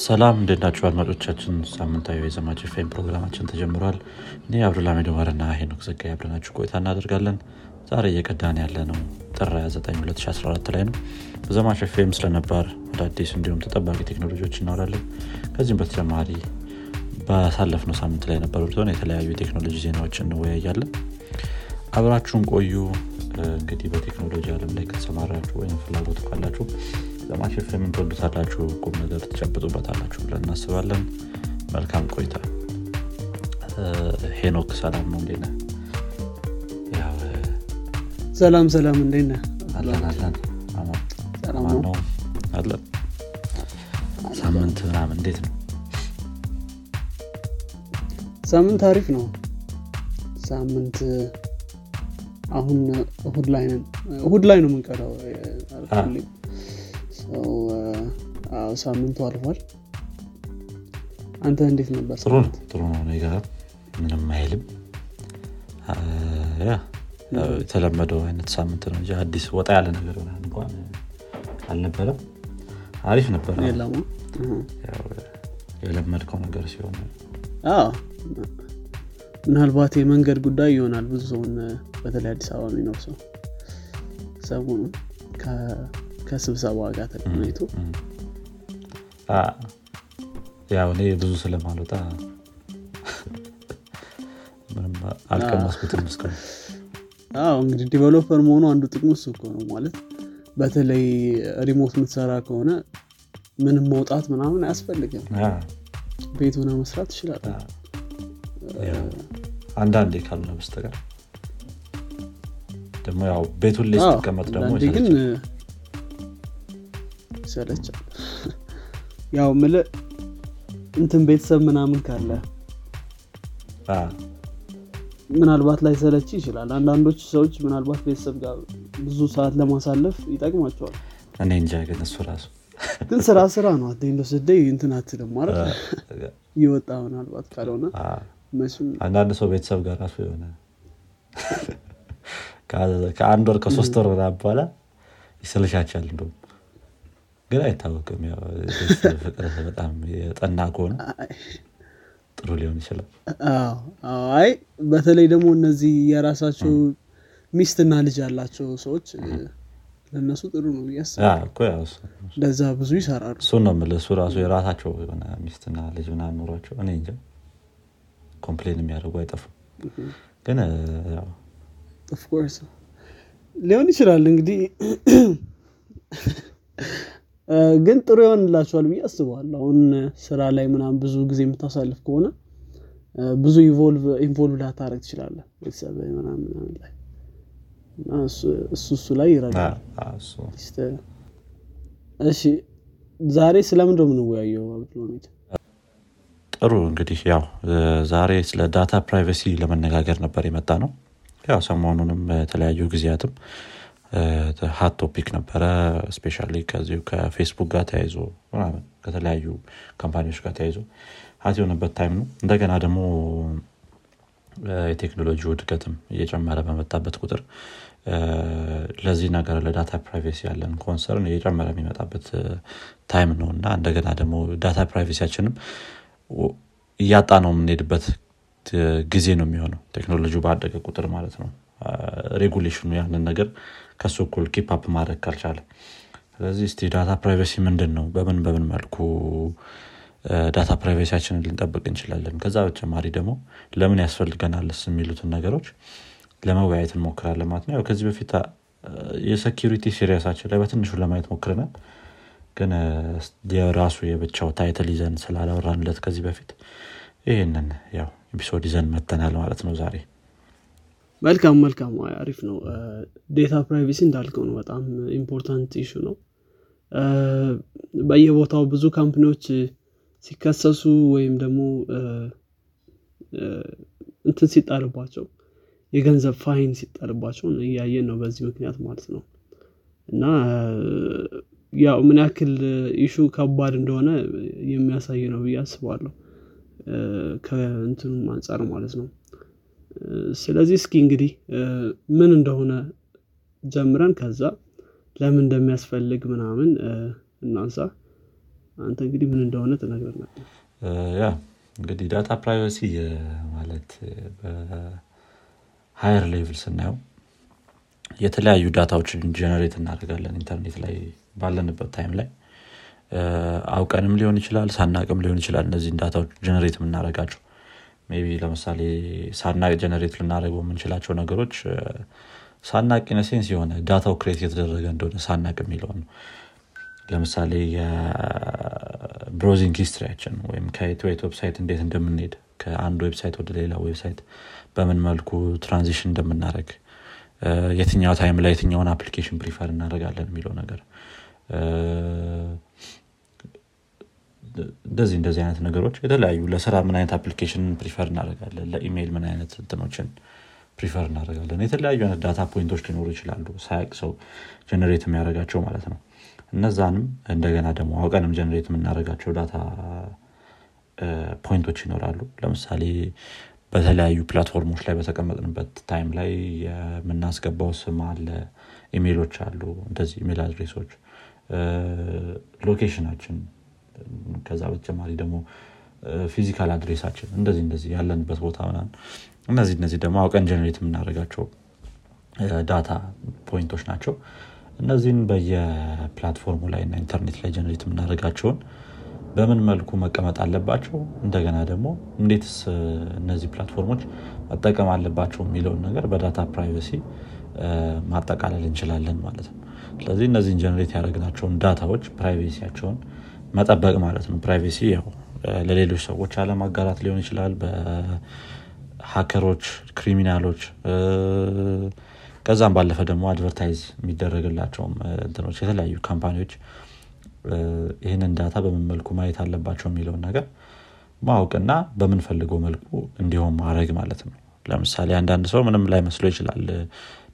ሰላም እንዴት አድማጮቻችን? ሳምንታዊ የዘማች ፌም ፕሮግራማችን ተጀምሯል። እኔ አብዱልሚድ ኡመርና ሄኖክ ዘጋ አብረናችሁ ቆይታ እናደርጋለን። ዛሬ እየቀዳን ያለ ነው ጥር 29 2014 ላይ ነው። በዘማች ፌም ስለነባር አዳዲስ እንዲሁም ተጠባቂ ቴክኖሎጂዎች እናወራለን። ከዚህም በተጨማሪ ባሳለፍነው ሳምንት ላይ የነበሩትን የተለያዩ የቴክኖሎጂ ዜናዎች እንወያያለን። አብራችሁን ቆዩ። እንግዲህ በቴክኖሎጂ አለም ላይ ከተሰማራችሁ ወይም ፍላጎት ካላችሁ ዘማች ፌምን ትወዱታላችሁ ቁም ነገር ትጨብጡበታላችሁ ብለን እናስባለን። መልካም ቆይታ። ሄኖክ ሰላም ነው። እንዴ ሰላም ሰላም። እንዴት ነህ? አለን አለን። ነው። አለን። ሳምንት ምናምን እንዴት ነው? ሳምንት አሪፍ ነው። ሳምንት አሁን እሁድ ላይ ነን። እሁድ ላይ ነው የምንቀዳው አዎ፣ ሳምንቱ አልፏል። አንተ እንዴት ነበር ጥሩ ነው ጥሩ ነው። እኔ ጋር ምንም አይልም። ያው የተለመደው አይነት ሳምንት ነው እንጂ አዲስ ወጣ ያለ ነገር እንኳን አልነበረም። አሪፍ ያው የለመድከው ነገር ሲሆን ምናልባት የመንገድ ጉዳይ ይሆናል። ብዙ ሰውን በተለይ አዲስ አበባ የሚኖር ሰው ሰሞኑን ከስብሰባ ጋር ተገናኝቶ ያው እኔ ብዙ ስለማልወጣ አልቀመስኩትም እንግዲህ developer መሆኑ አንዱ ጥቅሙ እሱ እኮ ነው ማለት በተለይ remote የምትሰራ ከሆነ ምንም መውጣት ምናምን አያስፈልግም። ቤት ሆነ መስራት ያው አንዳንዴ ካልሆነ በስተቀር ደግሞ ያው ቤቱን ላይ ስትቀመጥ ደግሞ ግን ይሰለቻል። ያው ምል እንትን ቤተሰብ ምናምን ካለ ምናልባት ላይ ሰለች ይችላል። አንዳንዶች ሰዎች ምናልባት ቤተሰብ ጋር ብዙ ሰዓት ለማሳለፍ ይጠቅማቸዋል። እኔ እንጃ ግን እሱ ራሱ ግን ስራ ስራ ነው። አት እንደ ስደይ እንትን አትልም ማለት ይወጣ ምናልባት ካልሆነ አንዳንድ ሰው ቤተሰብ ጋር ራሱ የሆነ ከአንድ ወር ከሶስት ወር በኋላ ይሰለቻቻል እንደውም ግን አይታወቅም። ያው ቤተሰብ ፍቅር በጣም የጠና ከሆነ ጥሩ ሊሆን ይችላል። አይ በተለይ ደግሞ እነዚህ የራሳቸው ሚስትና ልጅ ያላቸው ሰዎች ለእነሱ ጥሩ ነው እሱ- እንደዛ ብዙ ይሰራሉ። እሱን ነው እሱ ራሱ የራሳቸው የሆነ ሚስትና ልጅ ምናምን ኖሯቸው እኔ እንጃ። complain የሚያደርጉ አይጠፉም። ግን of course ሊሆን ይችላል እንግዲህ ግን ጥሩ ይሆንላቸዋል ብዬ አስባለሁ። አሁን ስራ ላይ ምናምን ብዙ ጊዜ የምታሳልፍ ከሆነ ብዙ involve ላታረግ ትችላለህ ቤተሰብ ምናምን ምናምን ላይ። እሱ- እሱ ላይ ይረዳል። እሺ ዛሬ ስለምን ነው የምንወያየው? ጥሩ እንግዲህ ያው ዛሬ ስለ data privacy ለመነጋገር ነበር የመጣነው ያው ሰሞኑንም በተለያዩ ጊዜያትም hot topic ነበረ። specially ከዚሁ ከፌስቡክ ጋር ተያይዞ ከተለያዩ company ዎች ጋር ተያይዞ hot የሆነበት time ነው። እንደገና ደግሞ የቴክኖሎጂ እድገትም እየጨመረ በመጣበት ቁጥር ለዚህ ነገር ለ data privacy ያለን concern እየጨመረ የሚመጣበት time ነው። እና እንደገና ደግሞ data privacy ያችንም እያጣነው የምንሄድበት ጊዜ ነው የሚሆነው። ቴክኖሎጂ ባደገ ቁጥር ማለት ነው። regulation ኑ ያንን ነገር ከሱ እኩል keep ማድረግ ካልቻለ። ስለዚህ እስቲ data privacy ምንድን ነው በምን በምን መልኩ data privacy ያችንን ልንጠብቅ እንችላለን? ከዛ በተጨማሪ ደግሞ ለምን ያስፈልገናልስ የሚሉትን ነገሮች ለመወያየት እንሞክራለን ማለት ነው። ከዚህ በፊት አ፣ የ security series ኣችን ላይ በትንሹ ለማየት ሞክረናል። ግን የራሱ የብቻው title ይዘን ስላላወራንለት ከዚህ በፊት ይህንን ያው episode ይዘን መተናል ማለት ነው ዛሬ መልካም መልካም አሪፍ ነው። data privacy እንዳልከው ነው። በጣም important issue ነው። በየቦታው ብዙ company ዎች ሲከሰሱ ወይም ደግሞ እንትን ሲጣልባቸው የገንዘብ fine ሲጣልባቸው እያየን ነው በዚህ ምክንያት ማለት ነው። እና ያው ምን ያክል issue ከባድ እንደሆነ የሚያሳይ ነው ብዬ አስባለሁ። ከእንትኑም አንጻር ማለት ነው ስለዚህ እስኪ እንግዲህ ምን እንደሆነ ጀምረን ከዛ ለምን እንደሚያስፈልግ ምናምን እናንሳ። አንተ እንግዲህ ምን እንደሆነ ትነግረናል ያ እንግዲህ data privacy ማለት በ higher level ስናየው የተለያዩ data ዎችን generate እናደርጋለን ኢንተርኔት ላይ ባለንበት time ላይ። አውቀንም ሊሆን ይችላል ሳናቅም ሊሆን ይችላል እነዚህን data ዎች generate የምናደረጋቸው ቢ ለምሳሌ ሳናቅ generate ልናደረገው የምንችላቸው ነገሮች ሳናቅ in a sense የሆነ data ው create የተደረገ እንደሆነ ሳናቅ የሚለውን ነው። ለምሳሌ የ browsing history ያችን ወይም ከየትኛው website እንዴት እንደምንሄድ ከአንድ website ወደ ሌላ website በምን መልኩ transition እንደምናደረግ የትኛው time ላይ የትኛውን application prefer እናደረጋለን የሚለው ነገር እንደዚህ እንደዚህ አይነት ነገሮች የተለያዩ ለስራ ምን አይነት application prefer እናደረጋለን ለኢሜይል ምን አይነት እንትኖችን prefer እናደረጋለን የተለያዩ አይነት data point ኦች ሊኖሩ ይችላሉ ሳያቅ ሰው generate የሚያደረጋቸው ማለት ነው። እነዛንም እንደገና ደግሞ አውቀንም generate የምናደረጋቸው data point ኦች ይኖራሉ። ለምሳሌ በተለያዩ platform ኦች ላይ በተቀመጥንበት time ላይ የምናስገባው ስም አለ ኢሜሎች አሉ እንደዚህ email address ኦች location ኣችን ከዛ በተጨማሪ ደግሞ physical address ኣችን እንደዚህ እንደዚህ ያለንበት ቦታ ምናምን እነዚህ እነዚህ ደግሞ አውቀን generate የምናደርጋቸው data point ኦች ናቸው። እነዚህን በየ platform ኡ ላይ እና ኢንተርኔት ላይ generate የምናደርጋቸውን በምን መልኩ መቀመጥ አለባቸው እንደገና ደግሞ እንዴትስ እነዚህ platform ኦች መጠቀም አለባቸው የሚለውን ነገር በ data privacy ማጠቃለል እንችላለን ማለት ነው። ስለዚህ እነዚህን generate ያደረግናቸውን data ዎች privacy ያቸውን መጠበቅ ማለት ነው። privacy ያው ለሌሎች ሰዎች አለማጋራት ሊሆን ይችላል። በ hacker ኦች criminal ኦች ከዛም ባለፈ ደግሞ advertise የሚደረግላቸውም እንትኖች የተለያዩ company ዎች ይህንን data በምን መልኩ ማየት አለባቸው የሚለውን ነገር ማወቅና በምንፈልገው መልኩ እንዲሆን ማድረግ ማለት ነው። ለምሳሌ አንዳንድ ሰው ምንም ላይመስለው ይችላል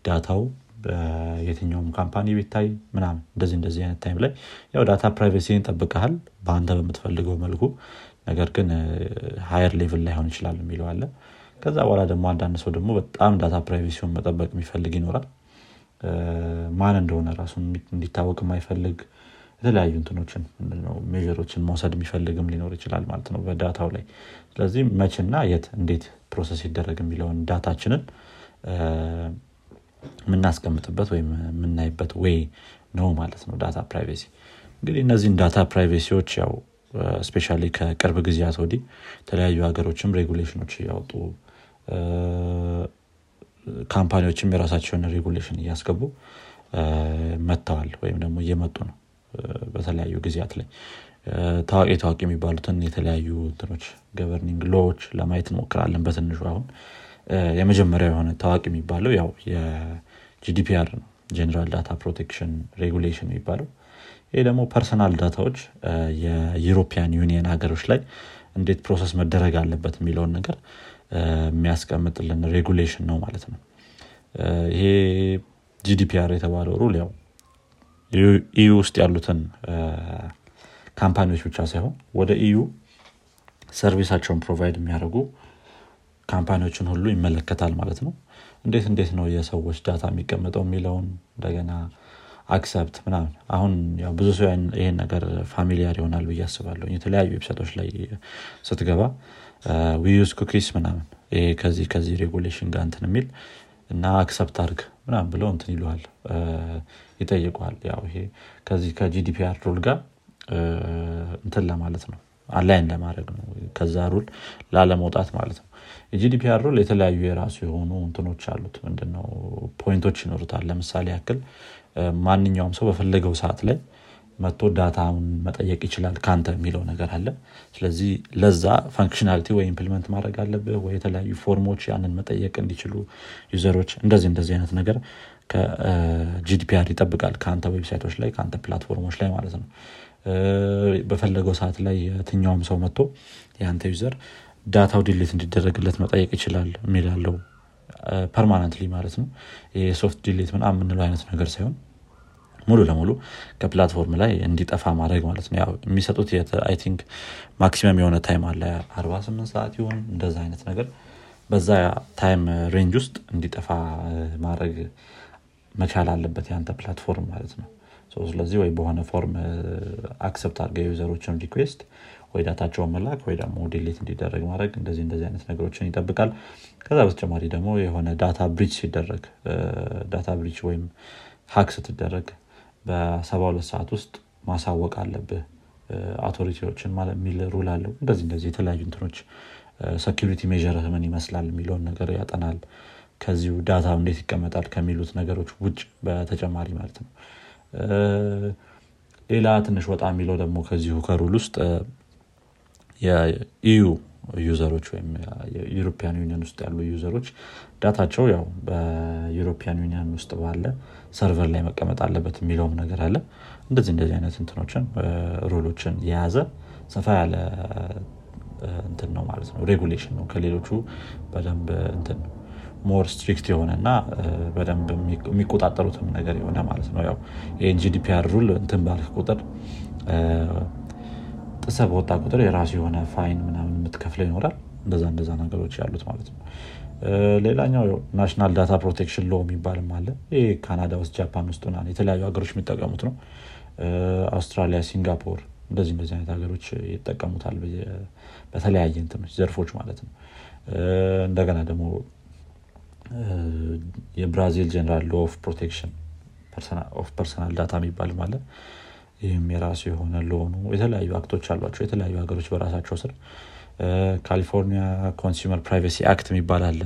data ው በየትኛውም company ቢታይ ምናምን እንደዚህ እንደዚህ አይነት time ላይ ያው data privacy ን ጠብቀሃል በአንተ በምትፈልገው መልኩ። ነገር ግን higher level ላይሆን ይችላል የሚለው አለ። ከዛ በኋላ ደግሞ አንዳንድ ሰው ደግሞ በጣም data privacy ውን መጠበቅ የሚፈልግ ይኖራል። ማን እንደሆነ ራሱ እንዲታወቅ የማይፈልግ የተለያዩ እንትኖችን measure ኦችን መውሰድ የሚፈልግም ሊኖር ይችላል ማለት ነው በ data ው ላይ። ስለዚህ መችና የት እንዴት process ይደረግ የሚለውን data ችንን የምናስቀምጥበት ወይም የምናይበት way ነው ማለት ነው data privacy እንግዲህ እነዚህን data privacy ዎች ያው specially ከቅርብ ጊዜያት ወዲህ የተለያዩ ሀገሮችም regulation ኦች እያወጡ company ዎችም የራሳቸውን regulation እያስገቡ መጥተዋል ወይም ደግሞ እየመጡ ነው በተለያዩ ጊዜያት ላይ። ታዋቂ ታዋቂ የሚባሉትን የተለያዩ እንትኖች governing law ዎች ለማየት እንሞክራለን በትንሹ አሁን የመጀመሪያው የሆነ ታዋቂ የሚባለው ያው የ GDPR ነው። General Data Protection Regulation የሚባለው። ይህ ደግሞ personal data ዎች የ European Union ሀገሮች ላይ እንዴት process መደረግ አለበት የሚለውን ነገር የሚያስቀምጥልን regulation ነው ማለት ነው። ይሄ GDPR የተባለው rule ያው EU ውስጥ ያሉትን company ዎች ብቻ ሳይሆን ወደ EU service ኣቸውን provide የሚያደርጉ company ዎችን ሁሉ ይመለከታል ማለት ነው። እንዴት እንዴት ነው የሰዎች data የሚቀመጠው የሚለውን እንደገና accept ምናምን። አሁን ብዙ ሰው ይሄን ነገር familiar ይሆናል ብዬ አስባለሁ። የተለያዩ website ኦች ላይ ስትገባ we use cookies ምናምን ይሄ ከዚህ ከዚህ regulation ጋር እንትን የሚል እና accept አርግ ምናምን ብለው እንትን ይለዋል ይጠይቀዋል ያው ይሄ ከዚህ ከ GDPR rule ጋር እንትን ለማለት ነው align ለማድረግ ነው። ከዛ rule ላለመውጣት ማለት ነው የ GDPR rule የተለያዩ የራሱ የሆኑ እንትኖች አሉት። ምንድነው? point ኦች ይኖሩታል። ለምሳሌ ያክል ማንኛውም ሰው በፈለገው ሰዓት ላይ መጥቶ data ውን መጠየቅ ይችላል ከአንተ የሚለው ነገር አለ። ስለዚህ ለዛ functionality ወይ implement ማድረግ አለብህ ወይ የተለያዩ form ኦች ያንን መጠየቅ እንዲችሉ user ኦች እንደዚህ እንደዚህ አይነት ነገር ከ GDPR ይጠብቃል ከአንተ website ኦች ላይ ከአንተ platform ኦች ላይ ማለት ነው። በፈለገው ሰዓት ላይ የትኛውም ሰው መጥቶ የአንተ user data ው delete እንዲደረግለት መጠየቅ ይችላል የሚላለው permanently ማለት ነው። የ soft delete ምና የምንለው አይነት ነገር ሳይሆን ሙሉ ለሙሉ ከ platform ላይ እንዲጠፋ ማድረግ ማለት ነው። ያው የሚሰጡት I think maximum የሆነ time አለ። 48 ሰዓት ይሆን እንደዛ አይነት ነገር በዛ time range ውስጥ እንዲጠፋ ማድረግ መቻል አለበት የአንተ platform ማለት ነው። ስለዚህ ወይ በሆነ form accept አድርገ user ኦችን request ወይ data ቸውን መላክ ወይ ደግሞ delete እንዲደረግ ማድረግ እንደዚህ እንደዚህ አይነት ነገሮችን ይጠብቃል። ከዛ በተጨማሪ ደግሞ የሆነ data breach ሲደረግ data breach ወይም hack ስትደረግ በሰባ ሁለት ሰዓት ውስጥ ማሳወቅ አለብህ። authority ዎችን የሚል rule አለው። እንደዚህ እንደዚህ የተለያዩ እንትኖች security measure ምን ይመስላል የሚለውን ነገር ያጠናል። ከዚሁ data እንዴት ይቀመጣል ከሚሉት ነገሮች ውጭ በተጨማሪ ማለት ነው። ሌላ ትንሽ ወጣ የሚለው ደግሞ ከዚሁ ከ rule ውስጥ የ EU user ኦች ወይም የ European Union ውስጥ ያሉ user ኦች data ቸው ያው በ European Union ውስጥ ባለ server ላይ መቀመጥ አለበት የሚለውም ነገር አለ። እንደዚህ እንደዚህ አይነት እንትኖችን rule ኦችን የያዘ ሰፋ ያለ እንትን ነው ማለት ነው። regulation ነው። ከሌሎቹ በደንብ እንትን more strict የሆነ እና በደንብ የሚቆጣጠሩትም ነገር የሆነ ማለት ነው። ያው ይህን GDPR rule እንትን ባልክ ቁጥር ጥሰህ በወጣህ ቁጥር የራሱ የሆነ fine ምናምን የምትከፍለው ይኖራል። እንደዛ እንደዛ ነገሮች ያሉት ማለት ነው። ሌላኛው National Data Protection Law የሚባልም አለ። ይህ ካናዳ ውስጥ ጃፓን ውስጥ ና የተለያዩ ሀገሮች የሚጠቀሙት ነው። አውስትራሊያ ሲንጋፖር እንደዚህ እንደዚህ አይነት ሀገሮች ይጠቀሙታል በተለያየ እንትኖች ዘርፎች ማለት ነው። እንደገና ደግሞ የብራዚል General Law of Protection of Personal Data የሚባልም አለ ይህም የራሱ የሆነ ለሆኑ የተለያዩ act ኦች አሏቸው። የተለያዩ ሀገሮች በራሳቸው ስር California Consumer Privacy Act የሚባል አለ።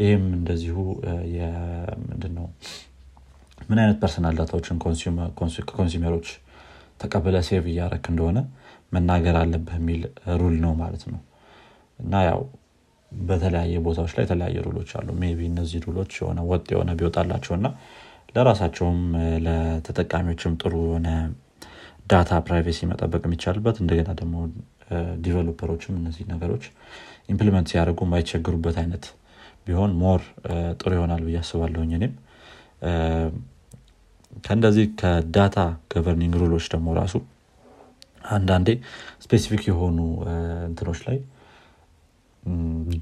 ይህም እንደዚሁ ምንድነው ምን አይነት personal data ዎችን ከ consumer ኦች ተቀብለ save እያረክ እንደሆነ መናገር አለብህ የሚል rule ነው ማለት ነው። እና ያው በተለያየ ቦታዎች ላይ የተለያየ rule ኦች አሉ። ቢ እነዚህ rule ኦች የሆነ ወጥ የሆነ ቢወጣላቸው እና ለራሳቸውም ለተጠቃሚዎችም ጥሩ የሆነ data privacy መጠበቅ የሚቻልበት እንደገና ደግሞ developer ኦችም እነዚህ ነገሮች implement ሲያደርጉ የማይቸግሩበት አይነት ቢሆን more ጥሩ ይሆናል ብዬ አስባለሁኝ እኔም። ከእንደዚህ ከ data governing rule ኦች ደግሞ ራሱ አንዳንዴ specific የሆኑ እንትኖች ላይ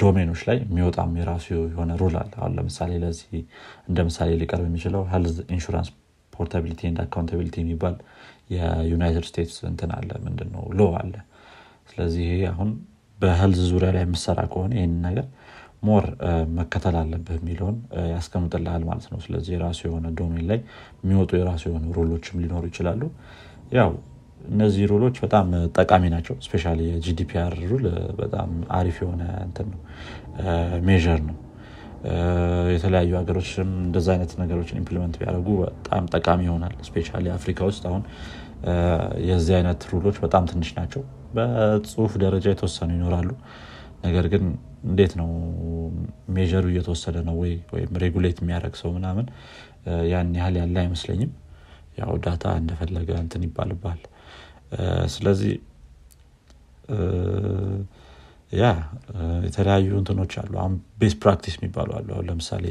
domain ኦች ላይ የሚወጣም የራሱ የሆነ rule አለ። አሁን ለምሳሌ ለዚህ እንደ ምሳሌ ሊቀርብ የሚችለው Health Insurance Portability and Accountability የሚባል የ United States እንትን አለ ምንድነው law አለ። ስለዚህ አሁን በ health ዙሪያ ላይ የምሰራ ከሆነ ይህንን ነገር more መከተል አለብህ የሚለውን ያስቀምጥልሃል ማለት ነው። ስለዚህ የራሱ የሆነ domain ላይ የሚወጡ የራሱ የሆኑ rule ኦችም ሊኖሩ ይችላሉ። ያው እነዚህ rule ኦች በጣም ጠቃሚ ናቸው። especially የ GDPR rule በጣም አሪፍ የሆነ እንትን ነው measure ነው የተለያዩ ሀገሮችም እንደዚ አይነት ነገሮችን implement ቢያደርጉ በጣም ጠቃሚ ይሆናል። especially አፍሪካ ውስጥ አሁን የዚህ አይነት rule ኦች በጣም ትንሽ ናቸው። በጽሁፍ ደረጃ የተወሰኑ ይኖራሉ። ነገር ግን እንዴት ነው measure ኡ እየተወሰደ ነው ወይ ወይም regulate የሚያደረግ ሰው ምናምን ያን ያህል ያለ አይመስለኝም። ያው data እንደፈለገ እንትን ይባልባል ስለዚህ ያ የተለያዩ እንትኖች አሉ። አሁን best practice የሚባሉ አሉ። አሁን ለምሳሌ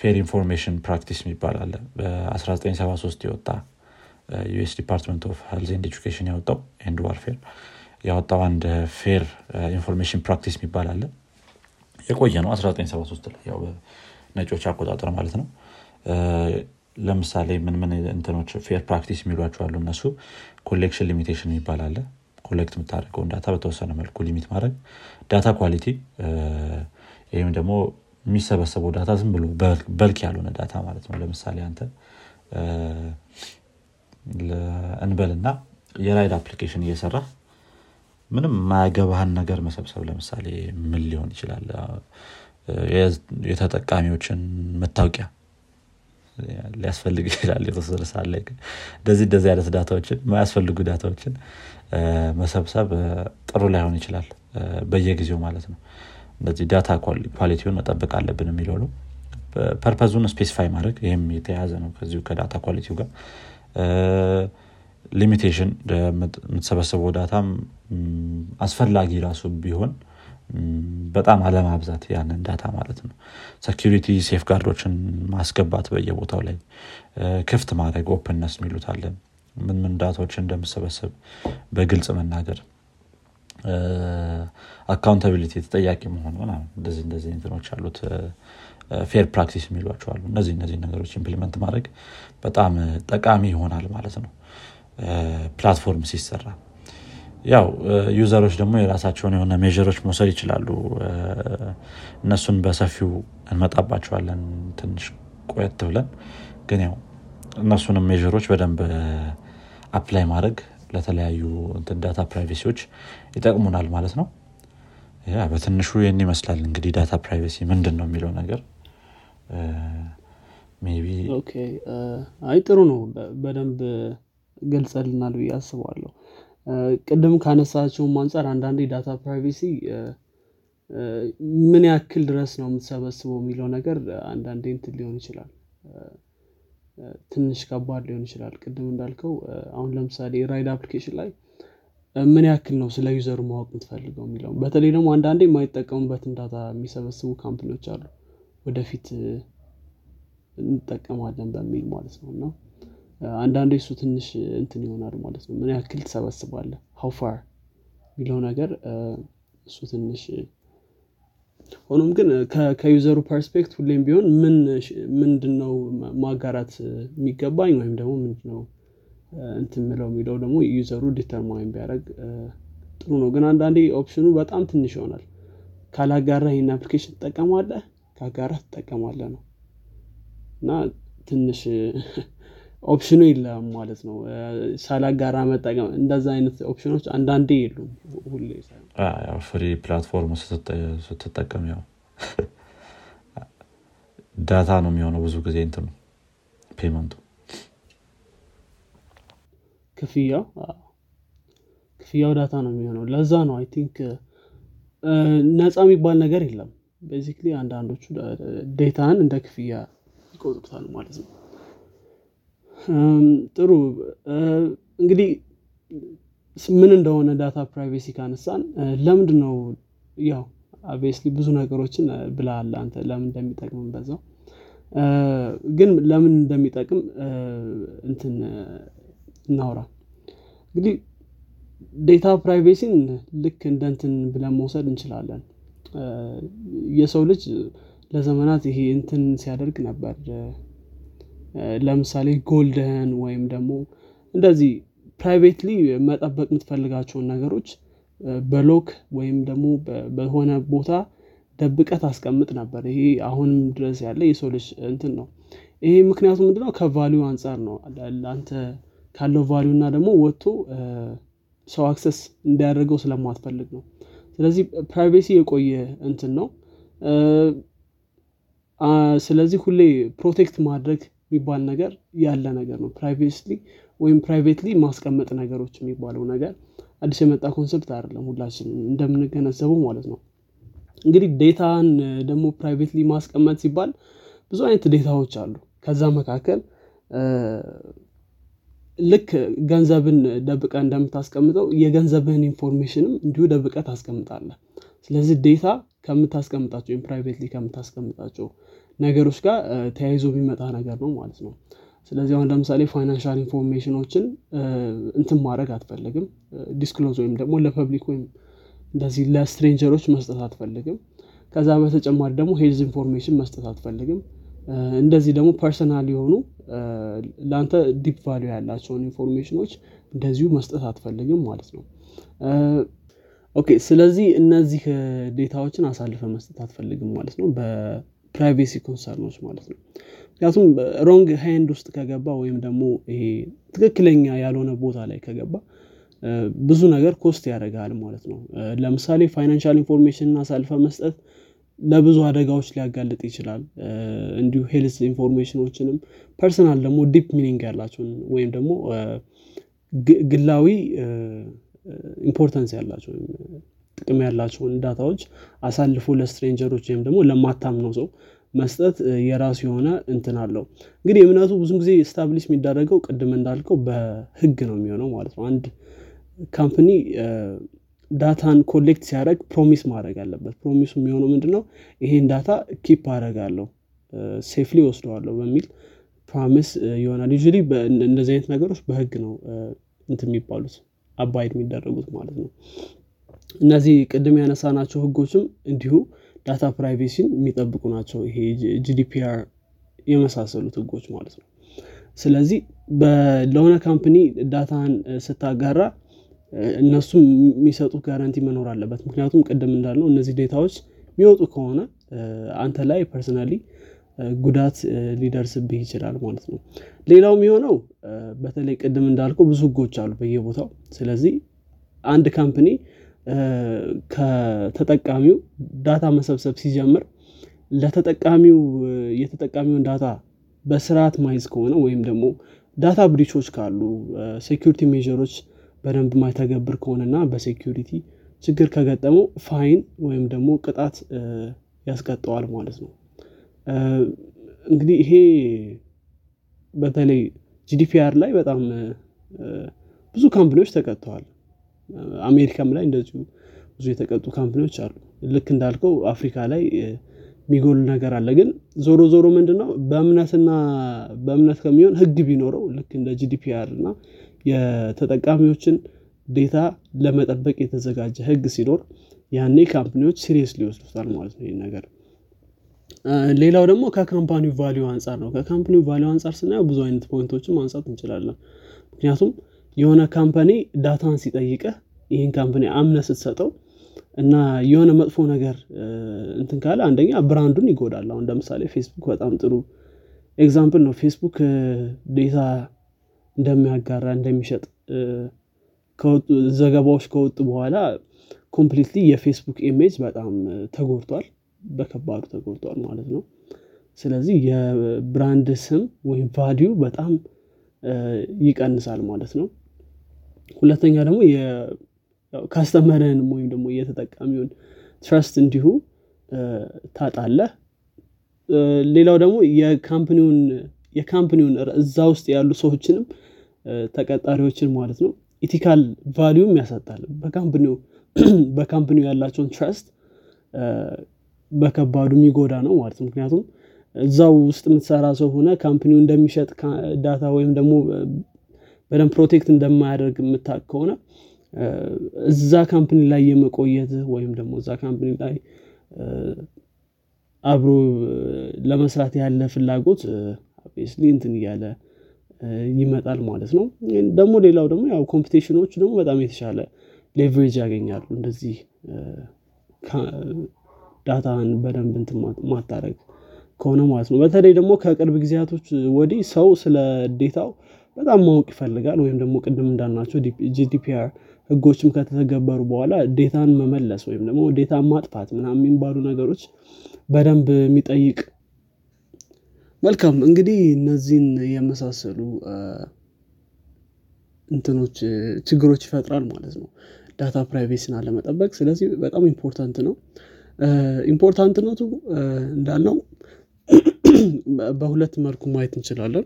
fair information practice የሚባል አለ። በ1973 የወጣ US Department of Health and Education ያወጣው and Welfare ያወጣው አንድ fair information practice የሚባል አለ። የቆየ ነው። 1973 ላይ ያው ነጮች አቆጣጠር ማለት ነው። ለምሳሌ ምን ምን እንትኖች fair practice የሚሏቸው አሉ። እነሱ collection limitation የሚባል አለ collect የምታደርገውን data በተወሰነ መልኩ limit ማድረግ data quality ይህም ደግሞ የሚሰበሰበው data ዝም ብሎ በልክ ያልሆነ data ማለት ነው። ለምሳሌ አንተ እንበልና የ ride application እየሰራ ምንም የማያገባህን ነገር መሰብሰብ ለምሳሌ ምን ሊሆን ይችላል የተጠቃሚዎችን መታወቂያ ሊያስፈልግ ይችላል የተወሰነ ሰዓት እንደዚህ እንደዚህ አይነት ዳታዎችን የማያስፈልጉ ዳታዎችን መሰብሰብ ጥሩ ላይሆን ይችላል። በየጊዜው ማለት ነው። እንደዚህ data quality ውን መጠበቅ አለብን የሚለው ነው። purpose ኡን specify ማድረግ ይህም የተያዘ ነው ከዚሁ ከ data quality ው ጋር። limitation የምትሰበሰበው data ም አስፈላጊ ራሱ ቢሆን በጣም አለማብዛት ያንን data ማለት ነው። security safeguard ኦችን ማስገባት በየቦታው ላይ ክፍት ማድረግ openness የሚሉት አለ ምን ምን ዳታዎችን እንደምሰበሰብ በግልጽ መናገር accountability ተጠያቂ መሆን እንደዚህ እንደዚህ እንትኖች አሉት fair practice የሚሏቸው አሉ እነዚህ እነዚህ ነገሮች implement ማድረግ በጣም ጠቃሚ ይሆናል ማለት ነው። platform ሲሰራ ያው user ኦች ደግሞ የራሳቸውን የሆነ measure ኦች መውሰድ ይችላሉ። እነሱን በሰፊው እንመጣባቸዋለን ትንሽ ቆየት ብለን። ግን ያው እነሱንም measure ኦች በደንብ apply ማድረግ ለተለያዩ data privacy ዎች ይጠቅሙናል ማለት ነው። በትንሹ ይህን ይመስላል እንግዲህ data privacy ምንድን ነው የሚለው ነገር? አይ ጥሩ ነው። በደንብ ገልጸህልናል ብዬ አስባለሁ። ቅድም ካነሳቸውም አንጻር አንዳንዴ data privacy ምን ያክል ድረስ ነው የምትሰበስበው የሚለው ነገር አንዳንዴ እንትን ሊሆን ይችላል ትንሽ ከባድ ሊሆን ይችላል። ቅድም እንዳልከው አሁን ለምሳሌ ride application ላይ ምን ያክል ነው ስለ user ኡ ማወቅ የምትፈልገው የሚለው በተለይ ደግሞ አንዳንዴ የማይጠቀሙበትን data የሚሰበስቡ company ዎች አሉ። ወደፊት እንጠቀማለን በሚል ማለት ነው። እና አንዳንዴ እሱ ትንሽ እንትን ይሆናል ማለት ነው። ምን ያክል ትሰበስባለህ how far የሚለው ነገር እሱ ትንሽ ሆኖም ግን ከ user ኡ perspective ሁሌም ቢሆን ምንድነው ማጋራት የሚገባኝ ወይም ደግሞ ምንድነው እንትን ምለው የሚለው ደግሞ user ኡ determine ቢያደርግ ጥሩ ነው። ግን አንዳንዴ option ኡ በጣም ትንሽ ይሆናል። ካላጋራ ይህን application ትጠቀማለህ ካጋራ ትጠቀማለህ ነው። እና ትንሽ option ኡ የለም ማለት ነው። ሳላጋራ መጠቀም እንደዛ አይነት ኦፕሽኖች አንዳንዴ የሉም ሁሌ free platform ስትጠቀም ያው data ነው የሚሆነው ብዙ ጊዜ እንትኑ payment ኡ። ክፍያው? ክፍያው data ነው የሚሆነው። ለዛ ነው I think ነፃ የሚባል ነገር የለም። basically አንዳንዶቹ data ን እንደ ክፍያ ይቆጥሩታል ማለት ነው ጥሩ። እንግዲህ ምን እንደሆነ data privacy ካነሳን ለምንድነው ያው obviously ብዙ ነገሮችን ብለሃል አንተ ለምን እንደሚጠቅም በዛው። ግን ለምን እንደሚጠቅም እንትን እናውራ። እንግዲህ data privacy ን ልክ እንደ እንትን ብለን መውሰድ እንችላለን። የሰው ልጅ ለዘመናት ይሄ እንትን ሲያደርግ ነበር ለምሳሌ gold ኧን ወይም ደግሞ እንደዚህ privately መጠበቅ የምትፈልጋቸውን ነገሮች በ lock ወይም ደግሞ በሆነ ቦታ ደብቀህ ታስቀምጥ ነበር። ይሄ አሁንም ድረስ ያለ የሰው ልጅ እንትን ነው። ይሄ ምክንያቱ ምንድነው? ከ value አንጻር ነው። አንተ ካለው value እና ደግሞ ወጥቶ ሰው access እንዲያደርገው ስለማትፈልግ ነው። ስለዚህ privacy የቆየ እንትን ነው። ስለዚህ ሁሌ protect ማድረግ የሚባል ነገር ያለ ነገር ነው። privately ወይም privately ማስቀመጥ ነገሮች የሚባለው ነገር አዲስ የመጣ concept አይደለም ሁላችን እንደምንገነዘበው ማለት ነው። እንግዲህ data ን ደግሞ privately ማስቀመጥ ሲባል ብዙ አይነት data ዎች አሉ። ከዛ መካከል ልክ ገንዘብን ደብቀህ እንደምታስቀምጠው የገንዘብህን information ም እንዲሁ ደብቀህ ታስቀምጣለህ ስለዚህ data ከምታስቀምጣቸው ወይም privately ከምታስቀምጣቸው ነገሮች ጋር ተያይዞ የሚመጣ ነገር ነው ማለት ነው። ስለዚህ አሁን ለምሳሌ financial information ኦችን እንትን ማድረግ አትፈልግም። disclose ወይም ደግሞ ለ public ወይም እንደዚህ ለ stranger ኦች መስጠት አትፈልግም። ከዛ በተጨማሪ ደግሞ health information መስጠት አትፈልግም። እንደዚህ ደግሞ personal የሆኑ ለአንተ deep value ያላቸውን information ኖች እንደዚሁ መስጠት አትፈልግም ማለት ነው። okay ስለዚህ እነዚህ data ዎችን አሳልፈ መስጠት አትፈልግም ማለት ነው በ privacy concern ኖች ማለት ነው። ምክንያቱም wrong hand ውስጥ ከገባ ወይም ደግሞ ይሄ ትክክለኛ ያልሆነ ቦታ ላይ ከገባ ብዙ ነገር cost ያደርጋል ማለት ነው። ለምሳሌ financial information አሳልፈ መስጠት ለብዙ አደጋዎች ሊያጋልጥ ይችላል። እንዲሁ health information ኖችንም personal ደግሞ deep meaning ያላቸውን ወይም ደግሞ ግላዊ importance ያላቸው ጥቅም ያላቸውን ዳታዎች አሳልፎ ለ stranger ኦች ወይም ደግሞ ለማታምነው ሰው መስጠት የራሱ የሆነ እንትን አለው። እንግዲህ እምነቱ ብዙ ጊዜ establish የሚደረገው ቅድም እንዳልከው በህግ ነው የሚሆነው ማለት ነው። አንድ company data ን collect ሲያደረግ promise ማድረግ አለበት። promise ኡ የሚሆነው ምንድነው? ይሄን data keep አደረጋለሁ safely ወስደዋለሁ በሚል promise ይሆናል። ያው እንደዚህ አይነት ነገሮች በህግ ነው እንት የሚባሉት abide የሚደረጉት ማለት ነው እነዚህ ቅድም ያነሳናቸው ህጎችም እንዲሁ data privacy ን የሚጠብቁ ናቸው። ይሄ GDPR የመሳሰሉት ህጎች ማለት ነው። ስለዚህ ለሆነ company data ን ስታጋራ እነሱም የሚሰጡት guarantee መኖር አለበት። ምክንያቱም ቅድም እንዳልነው እነዚህ data ዎች የሚወጡ ከሆነ አንተ ላይ personally ጉዳት ሊደርስብህ ይችላል ማለት ነው። ሌላው የሚሆነው በተለይ ቅድም እንዳልከው ብዙ ህጎች አሉ በየቦታው። ስለዚህ አንድ company ከተጠቃሚው data መሰብሰብ ሲጀምር ለተጠቃሚው የተጠቃሚውን data በስርዓት ማይዝ ከሆነ ወይም ደግሞ data breach ኦች ካሉ security measure ኦች በደንብ ማይተገብር ከሆነና በ security ችግር ከገጠመው fine ወይም ደግሞ ቅጣት ያስቀጣዋል ማለት ነው። እንግዲህ ይሄ በተለይ GDPR ላይ በጣም ብዙ company ዎች ተቀጥተዋል አሜሪካም ላይ እንደዚሁ ብዙ የተቀጡ company ዎች አሉ። ልክ እንዳልከው አፍሪካ ላይ የሚጎል ነገር አለ። ግን ዞሮ ዞሮ ምንድነው? በእምነትና በእምነት ከሚሆን ህግ ቢኖረው ልክ እንደ GDPR እና የተጠቃሚዎችን data ለመጠበቅ የተዘጋጀ ህግ ሲኖር ያኔ company ዎች serious ሊወስዱታል ማለት ነው ይህ ነገር። ሌላው ደግሞ ከ company ው value አንጻር ነው። ከ company ው value አንጻር ስናየው ብዙ አይነት point ኦችን ማንሳት እንችላለን። ምክንያቱም የሆነ company data ን ሲጠይቀህ ይህን company አምነ ስትሰጠው እና የሆነ መጥፎ ነገር እንትን ካለ አንደኛ brand ኡን ይጎዳል። አሁን ለምሳሌ ፌስቡክ በጣም ጥሩ example ነው። ፌስቡክ data እንደሚያጋራ እንደሚሸጥ ዘገባዎች ከወጡ በኋላ completely የፌስቡክ image በጣም ተጎድቷል። በከባዱ ተጎድቷል ማለት ነው። ስለዚህ የ brand ስም ወይም value በጣም ይቀንሳል ማለት ነው። ሁለተኛ ደግሞ customer ህንም ወይም ደግሞ የተጠቃሚውን trust እንዲሁ ታጣለህ። ሌላው ደግሞ የ company ውን እዛ ውስጥ ያሉ ሰዎችንም ተቀጣሪዎችን ማለት ነው ethical value ም ያሳጣል። በካምፕኒው በካምፕኒው ያላቸውን trust በከባዱ የሚጎዳ ነው ማለት ነው። ምክንያቱም እዛው ውስጥ የምትሰራ ሰው ሆነ company ው እንደሚሸጥ data ወይም ደግሞ በደንብ protect እንደማያደርግ የምታቅ ከሆነ እዛ company ላይ የመቆየት ወይም ደግሞ እዛ company ላይ አብሮ ለመስራት ያለ ፍላጎት slowly እንትን እያለ ይመጣል ማለት ነው። ደግሞ ሌላው ደግሞ ያው competition ኖች ደግሞ በጣም የተሻለ leverage ያገኛሉ እንደዚህ data ን በደንብ እንትን ማታረግ ከሆነ ማለት ነው። በተለይ ደግሞ ከቅርብ ጊዜያቶች ወዲህ ሰው ስለ data ው በጣም ማወቅ ይፈልጋል ወይም ደግሞ ቅድም እንዳልናቸው GDPR ህጎችም ከተተገበሩ በኋላ data ን መመለስ ወይም ደግሞ data ን ማጥፋት ምናምን የሚባሉ ነገሮች በደንብ የሚጠይቅ መልካም እንግዲህ እነዚህን የመሳሰሉ እንትኖች ችግሮች ይፈጥራል ማለት ነው። data privacy ን አለመጠበቅ ስለዚህ በጣም important ነው። important ነቱ እንዳልነው በሁለት መልኩ ማየት እንችላለን።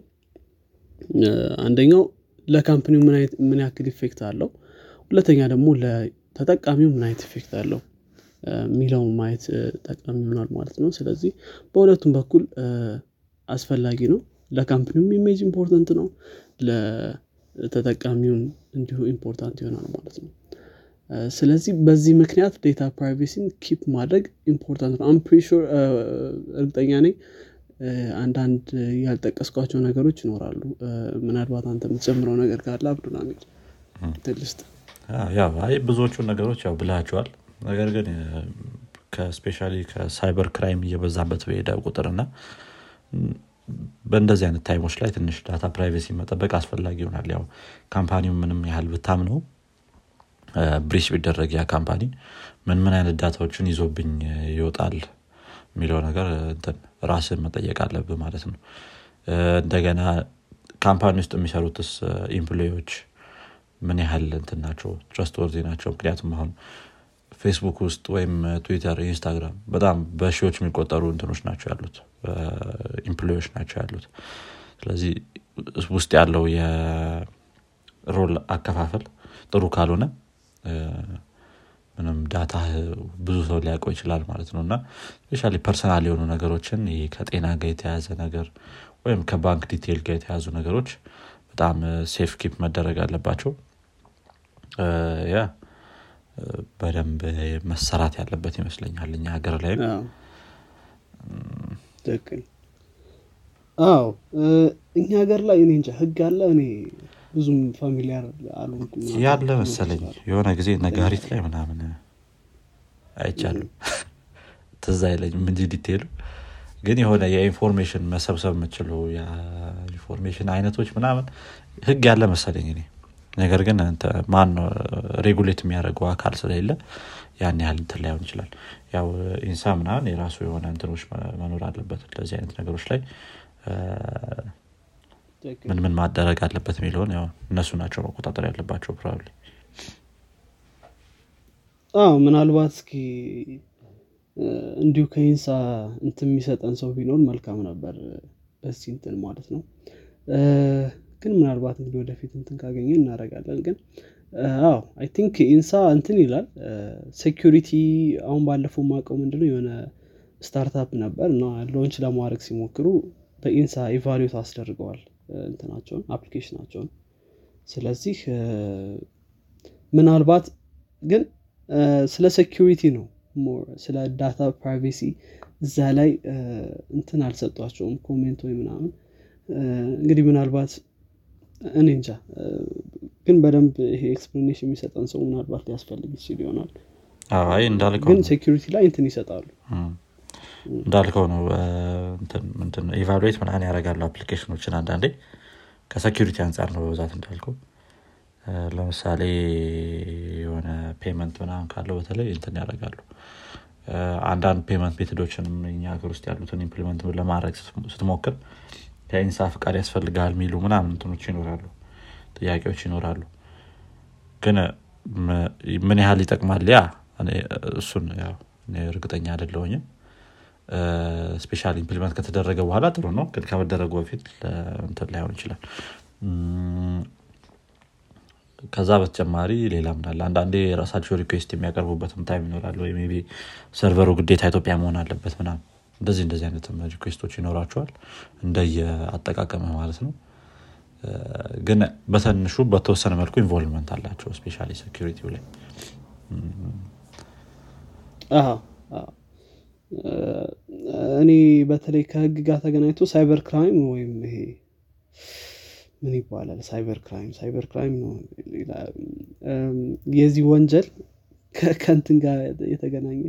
አንደኛው ለ company ው ምን ያክል effect አለው ሁለተኛ ደግሞ ለተጠቃሚው ምን አይነት effect አለው? የሚለውን ማየት ጠቃሚ ይሆናል ማለት ነው። ስለዚህ በሁለቱም በኩል አስፈላጊ ነው። ለ company ውም image important ነው። ለተጠቃሚውን እንዲሁ important ይሆናል ማለት ነው። ስለዚህ በዚህ ምክንያት data privacy ን keep ማድረግ important ነው። I'm pretty sure እርግጠኛ ነኝ አንዳንድ ያልጠቀስኳቸው ነገሮች ይኖራሉ። ምናልባት አንተ የምትጨምረው ነገር ካለ አብዱልሚድ ትልስጥ ያው አይ ነገሮች ያው ብለሃቸዋል ነገር ግን especially ከ cyber crime እየበዛበት በሄደ ቁጥር እና በእንደዚህ አይነት time ኦች ላይ ትንሽ data privacy መጠበቅ አስፈላጊ ይሆናል። ያው company ው ምንም ያህል ብታምነው breach ቢደረግ ያ company ምን ምን አይነት data ዎችን ይዞብኝ ይወጣል የሚለው ነገር ራስን መጠየቅ አለብህ ማለት ነው። እንደገና company ውስጥ የሚሰሩትስ employee ዎች ምን ያህል እንትን ናቸው? trustworthy ናቸው? ምክንያቱም አሁን ፌስቡክ ውስጥ ወይም ትዊተር ኢንስታግራም በጣም በሺዎች የሚቆጠሩ እንትኖች ናቸው ያሉት employዎች ናቸው ያሉት። ስለዚህ ውስጥ ያለው የ role አከፋፈል ጥሩ ካልሆነ ምንም data ብዙ ሰው ሊያውቀው ይችላል ማለት ነው። እና especially personal የሆኑ ነገሮችን ይሄ ከጤና ጋር የተያዘ ነገር ወይም ከባንክ detail ጋር የተያዙ ነገሮች በጣም safe keep መደረግ አለባቸው ያ በደንብ መሰራት ያለበት ይመስለኛል እኛ ሀገር ላይም። አዎ። እኛ ሀገር ላይ እኔ እንጃ ህግ አለ? እኔ ብዙም familiar አልሆንኩም። ያለ መሰለኝ የሆነ ጊዜ ነጋሪት ላይ ምናምን አይቻልም። ትዝ አይለኝም እንጂ detailኡ። ግን የሆነ የ information መሰብሰብ የምችሉ የ information አይነቶች ምናምን ህግ ያለ መሰለኝ እኔ ነገር ግን ማን regulate የሚያደርገው አካል ስለሌለ ያን ያህል እንትን ላይሆን ይችላል። ያው ኢንሳ ምናምን የራሱ የሆነ እንትኖች መኖር አለበት እንደዚህ አይነት ነገሮች ላይ። ምን ምን ማድረግ አለበት የሚለውን ያው እነሱ ናቸው መቆጣጠር ያለባቸው probably ምናልባት እስኪ እንዲሁ ከኢንሳ እንትን የሚሰጠን ሰው ቢኖር መልካም ነበር በዚህ እንትን ማለት ነው ግን ምናልባት እንግዲህ ወደፊት እንትን ካገኘ እናደርጋለን ግን አዎ I think ኢንሳ እንትን ይላል። security አሁን ባለፈው ማቀው ምንድነው የሆነ startup ነበር እና launch ለማድረግ ሲሞክሩ በኢንሳ evaluate አስደርገዋል። እንትናቸውን application ኣቸውን ስለዚህ ምናልባት ግን ስለ security ነው ስለ data privacy እዛ ላይ እንትን አልሰጧቸውም comment ወይ ምናምን። እንግዲህ ምናልባት እኔ እንጃ። ግን በደንብ ይሄ explanation የሚሰጠን ሰው ምናልባት ሊያስፈልግ ይችል ይሆናል። ግን security ላይ እንትን ይሰጣሉ። እንዳልከው ነው። evaluate ምናምን ያደርጋሉ application ኖችን አንዳንዴ። ከ security አንጻር ነው በብዛት እንዳልከው። ለምሳሌ የሆነ payment ምናምን ካለው በተለይ እንትን ያደርጋሉ። አንዳንድ payment method ኦችንም እኛ ሀገር ውስጥ ያሉትን implement ለማድረግ ስትሞክር የኢንሳ ፍቃድ ያስፈልጋል የሚሉ ምናምን እንትኖች ይኖራሉ ጥያቄዎች ይኖራሉ። ግን ምን ያህል ይጠቅማል? ያ እሱን እርግጠኛ አይደለሁኝም። especially implement ከተደረገ በኋላ ጥሩ ነው ግን ከመደረጉ በፊት እንትን ላይሆን ይችላል። ከዛ በተጨማሪ ሌላ ምናለ አንዳንዴ የራሳቸው request የሚያቀርቡበትም time ይኖራል ወይ ቢ server ኡ ግዴታ ኢትዮጵያ መሆን አለበት ምናምን እንደዚህ እንደዚህ አይነት request ኦች ይኖራቸዋል። እንደየ አጠቃቀሙ ማለት ነው። ግን በትንሹ በተወሰነ መልኩ involvement አላቸው especially security ው ላይ። እኔ በተለይ ከህግ ጋር ተገናኝቶ cyber crime ወይም ይሄ ምን ይባላል? cyber crime cyber crime ነው። የዚህ ወንጀል ከእንትን ጋር የተገናኘ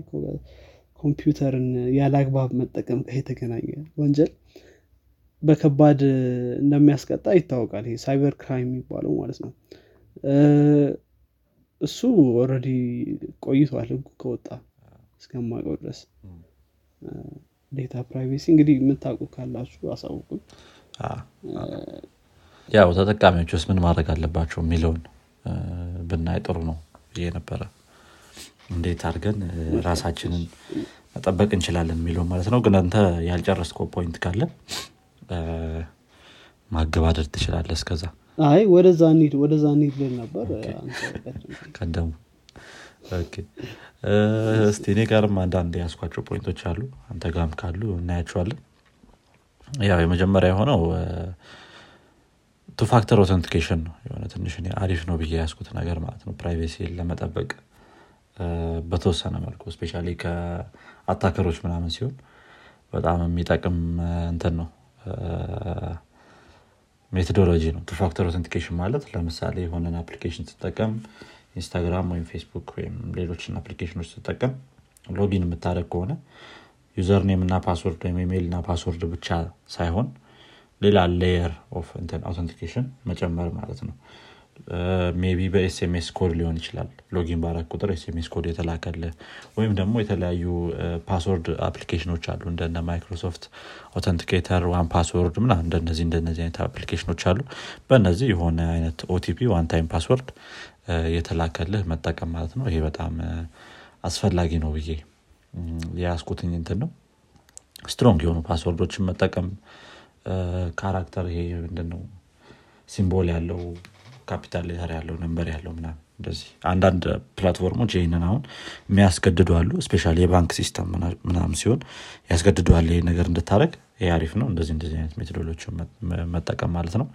ኮምፒውተርን ያለ አግባብ መጠቀም ጋር የተገናኘ ወንጀል በከባድ እንደሚያስቀጣ ይታወቃል። ይሄ cyber crime የሚባለው ማለት ነው። እሱ already ቆይቷል ህጉ ከወጣ እስከማቀው ድረስ። data privacy እንግዲህ የምታውቁ ካላችሁ አሳውቁም ያው ተጠቃሚዎች ውስጥ ምን ማድረግ አለባቸው የሚለውን ብናይ ጥሩ ነው ብዬ ነበረ እንዴት አድርገን ራሳችንን መጠበቅ እንችላለን የሚለው ማለት ነው። ግን አንተ ያልጨረስከው point ካለ ማገባደድ ትችላለህ እስከዛ። አይ ወደዛ ኒድ ወደዛ ኒድ ልል ነበር። ቀደሙ። እስቲ እኔ ጋርም አንዳንድ ያስኳቸው point ኦች አሉ። አንተ ጋርም ካሉ እናያቸዋለን። ያው የመጀመሪያ የሆነው two factor authentication ነው። የሆነ ትንሽ አሪፍ ነው ብዬ ያስኩት ነገር ማለት ነው። privacy ለመጠበቅ በተወሰነ መልኩ especially ከ attacker ኦች ምናምን ሲሆን በጣም የሚጠቅም እንትን ነው። methodology ነው። two factor authentication ማለት ለምሳሌ የሆነን application ስትጠቀም ኢንስታግራም ወይም ፌስቡክ ወይም ሌሎችን application ኖች ስትጠቀም login የምታደርግ ከሆነ username እና password ወይም ኢሜይል እና password ብቻ ሳይሆን ሌላ layer of authentication መጨመር ማለት ነው maybe በ SMS code ሊሆን ይችላል። login ባረግ ቁጥር SMS code የተላከልህ ወይም ደግሞ የተለያዩ password application ኖች አሉ። እንደነ Microsoft Authenticator 1Password ምናምን እንደነዚህ እንደነዚህ አይነት application ኖች አሉ። በእነዚህ የሆነ አይነት OTP one time password የተላከልህ መጠቀም ማለት ነው። ይሄ በጣም አስፈላጊ ነው ብዬ የያስኩትኝ እንትን ነው። strong የሆኑ password ኦችን መጠቀም character ይሄ ምንድነው? symbol ያለው capital letter ያለው number ያለው ምናምን እንደዚህ አንዳንድ platform ኦች ይህንን አሁን የሚያስገድዱ አሉ። especially የባንክ system ምናምን ሲሆን ያስገድደዋል ይሄ ነገር እንድታደርግ ይህ አሪፍ ነው። እንደዚህ እንደዚህ አይነት method ኦችን መጠቀም ማለት ነው።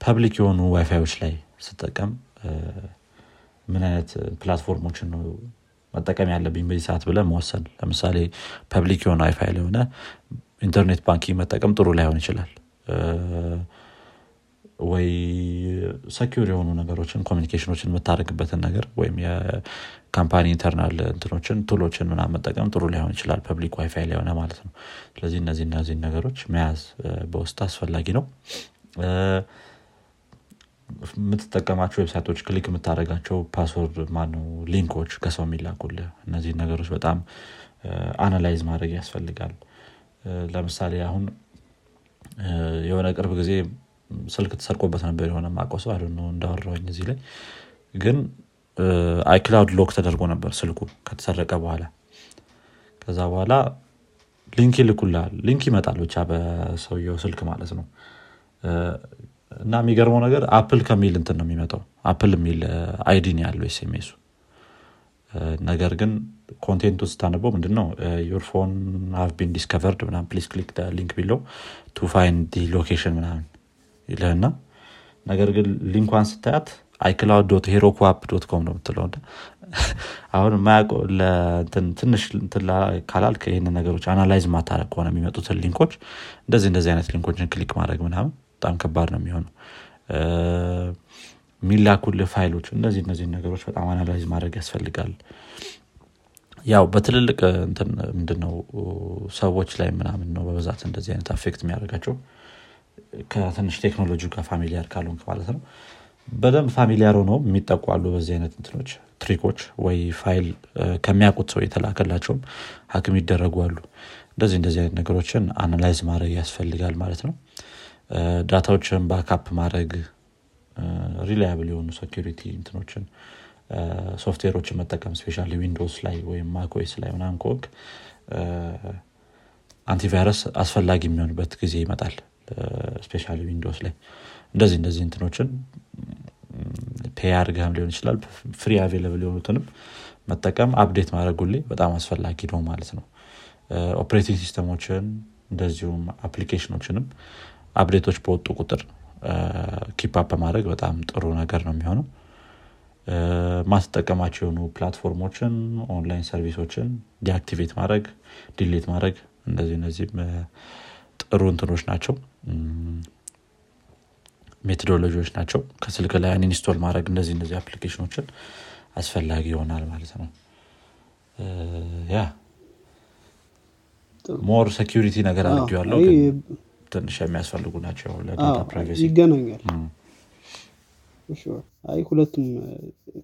public የሆኑ ዋይፋዮች ላይ ስጠቀም ምን አይነት platform ኦችን ነው መጠቀም ያለብኝ በዚህ ሰዓት ብሎ መወሰን? ለምሳሌ public የሆነ አይፋይል የሆነ internet banking መጠቀም ጥሩ ላይሆን ይችላል ወይ secure የሆኑ ነገሮችን communication ኦችን የምታደርግበትን ነገር ወይም የ company internal እንትኖችን tool ኦችን ምናም መጠቀም ጥሩ ላይሆን ይችላል። public WiFi ላይ ከሆነ ማለት ነው። ስለዚህ እነዚህ እነዚህ ነገሮች መያዝ በውስጥ አስፈላጊ ነው። የምትጠቀማቸው website ኦች click የምታደረጋቸው password ማነው link ኦች ከሰው የሚላኩልህ እነዚህ ነገሮች በጣም analyze ማድረግ ያስፈልጋል። ለምሳሌ አሁን የሆነ ቅርብ ጊዜ ስልክ ተሰርቆበት ነበር የሆነ ማቆሰ አለ እንዳወራኝ እዚህ ላይ። ግን iCloud lock ተደርጎ ነበር ስልኩ ከተሰረቀ በኋላ። ከዛ በኋላ link ይልኩለታል link ይመጣል ብቻ በሰውየው ስልክ ማለት ነው። እና የሚገርመው ነገር Apple ከሚል እንትን ነው የሚመጣው Apple የሚል ID ን ያለው SMS ኡ። ነገር ግን content ኡ ስታነበው ምንድነው? your phone have been discovered ምናም please click link below to find location ምናምን ይልህና ነገር ግን link ኳን ስታያት iCloud dot Heroku app dot com ነው የምትለው አሁን ማያቆ ትንሽ ካላልክ ይህን ነገሮች analyze ማታረግ ከሆነ የሚመጡትን link ኦች እንደዚህ እንደዚህ አይነት link ኦችን click ማድረግ ምናምን በጣም ከባድ ነው የሚሆነው። የሚላኩል ፋይሎች እነዚህ እነዚህ ነገሮች በጣም analyze ማድረግ ያስፈልጋል። ያው በትልልቅ ምንድነው ሰዎች ላይ ምናምን ነው በብዛት እንደዚህ አይነት affect የሚያደርጋቸው ከትንሽ ቴክኖሎጂ ጋር familiar ካልሆንክ ማለት ነው። በደንብ familiar ሆነው የሚጠቁ አሉ በዚህ አይነት እንትኖች trick ኦች ወይ ፋይል ከሚያውቁት ሰው የተላከላቸውም hack ም የተደረጉ አሉ። እንደዚህ እንደዚህ አይነት ነገሮችን analyze ማድረግ ያስፈልጋል ማለት ነው። data ዎችን backup ማድረግ reliable የሆኑ security እንትኖችን ሶፍትዌሮችን መጠቀም especially Windows ላይ ወይም macOS ላይ ምናም ከወቅ antivirus አስፈላጊ የሚሆንበት ጊዜ ይመጣል especially Windows ላይ እንደዚህ እንደዚህ እንትኖችን pay አድርገህም ሊሆን ይችላል free available የሆኑትንም መጠቀም update ማድረጉ በጣም አስፈላጊ ነው ማለት ነው። operating system ኦችን እንደዚሁም application ኦችንም update ኦች በወጡ ቁጥር keep በማድረግ በጣም ጥሩ ነገር ነው የሚሆነው። ማትጠቀማቸው የሆኑ platform ኦችን online service ኦችን deactivate ማድረግ delete ማድረግ እንደዚህ እነዚህም ጥሩ እንትኖች ናቸው። methodology ዎች ናቸው። ከስልክ ላይ uninstall ማድረግ እነዚህ እነዚህ application ኦችን አስፈላጊ ይሆናል ማለት ነው። ያ more security ነገር አድርግ ያለው ትንሽ የሚያስፈልጉ ናቸው ለ data privacy። ይገናኛል። አይ ሁለቱም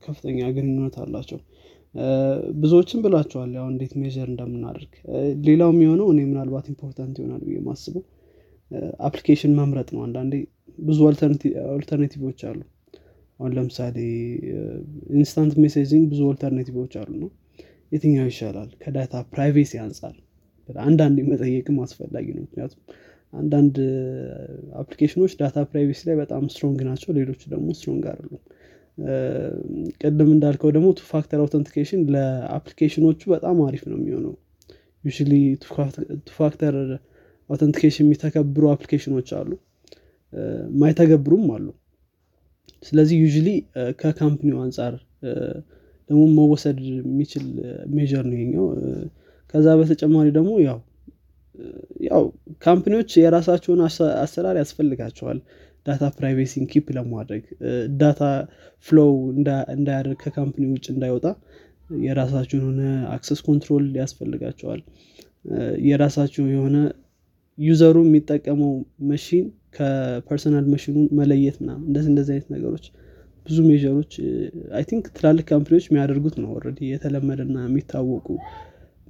ከፍተኛ ግንኙነት አላቸው ብዙዎችን ብላቸዋል ያው እንዴት measure እንደምናደርግ። ሌላው የሚሆነው እኔ ምናልባት important ይሆናል ብዬ ማስበው application መምረጥ ነው። አንዳንዴ ብዙ alternative ኦች አሉ። አሁን ለምሳሌ instant messaging ብዙ alternative ኦች አሉ ነው። የትኛው ይሻላል? ከ data privacy አንጻር አንዳንድ መጠየቅም አስፈላጊ ነው። ምክንያቱም አንዳንድ application ኦች data privacy ላይ በጣም strong ናቸው። ሌሎቹ ደግሞ strong አይደሉም ቅድም እንዳልከው ደግሞ two factor authentication ለ application ኦቹ በጣም አሪፍ ነው የሚሆነው። ያ two factor authentication የሚተገብሩ application ኦች አሉ። ማይተገብሩም አሉ። ስለዚህ ያ ከ company ው አንጻር ደግሞ መወሰድ የሚችል measure ነው ይኼኛው ከዛ በተጨማሪ ደግሞ ያው ያው company ዎች የራሳቸውን አሰራር ያስፈልጋቸዋል data privacy ን keep ለማድረግ data flow እንዳያደርግ ከ company ውጭ እንዳይወጣ የራሳቸው የሆነ access control ያስፈልጋቸዋል። የራሳቸው የሆነ user ኡ የሚጠቀመው machine ከ personal machine ኑ መለየት ምናምን እንደዚህ እንደዚህ አይነት ነገሮች ብዙ measure ኦች I think ትላልቅ company ዎች የሚያደርጉት ነው ረ የተለመደና የሚታወቁ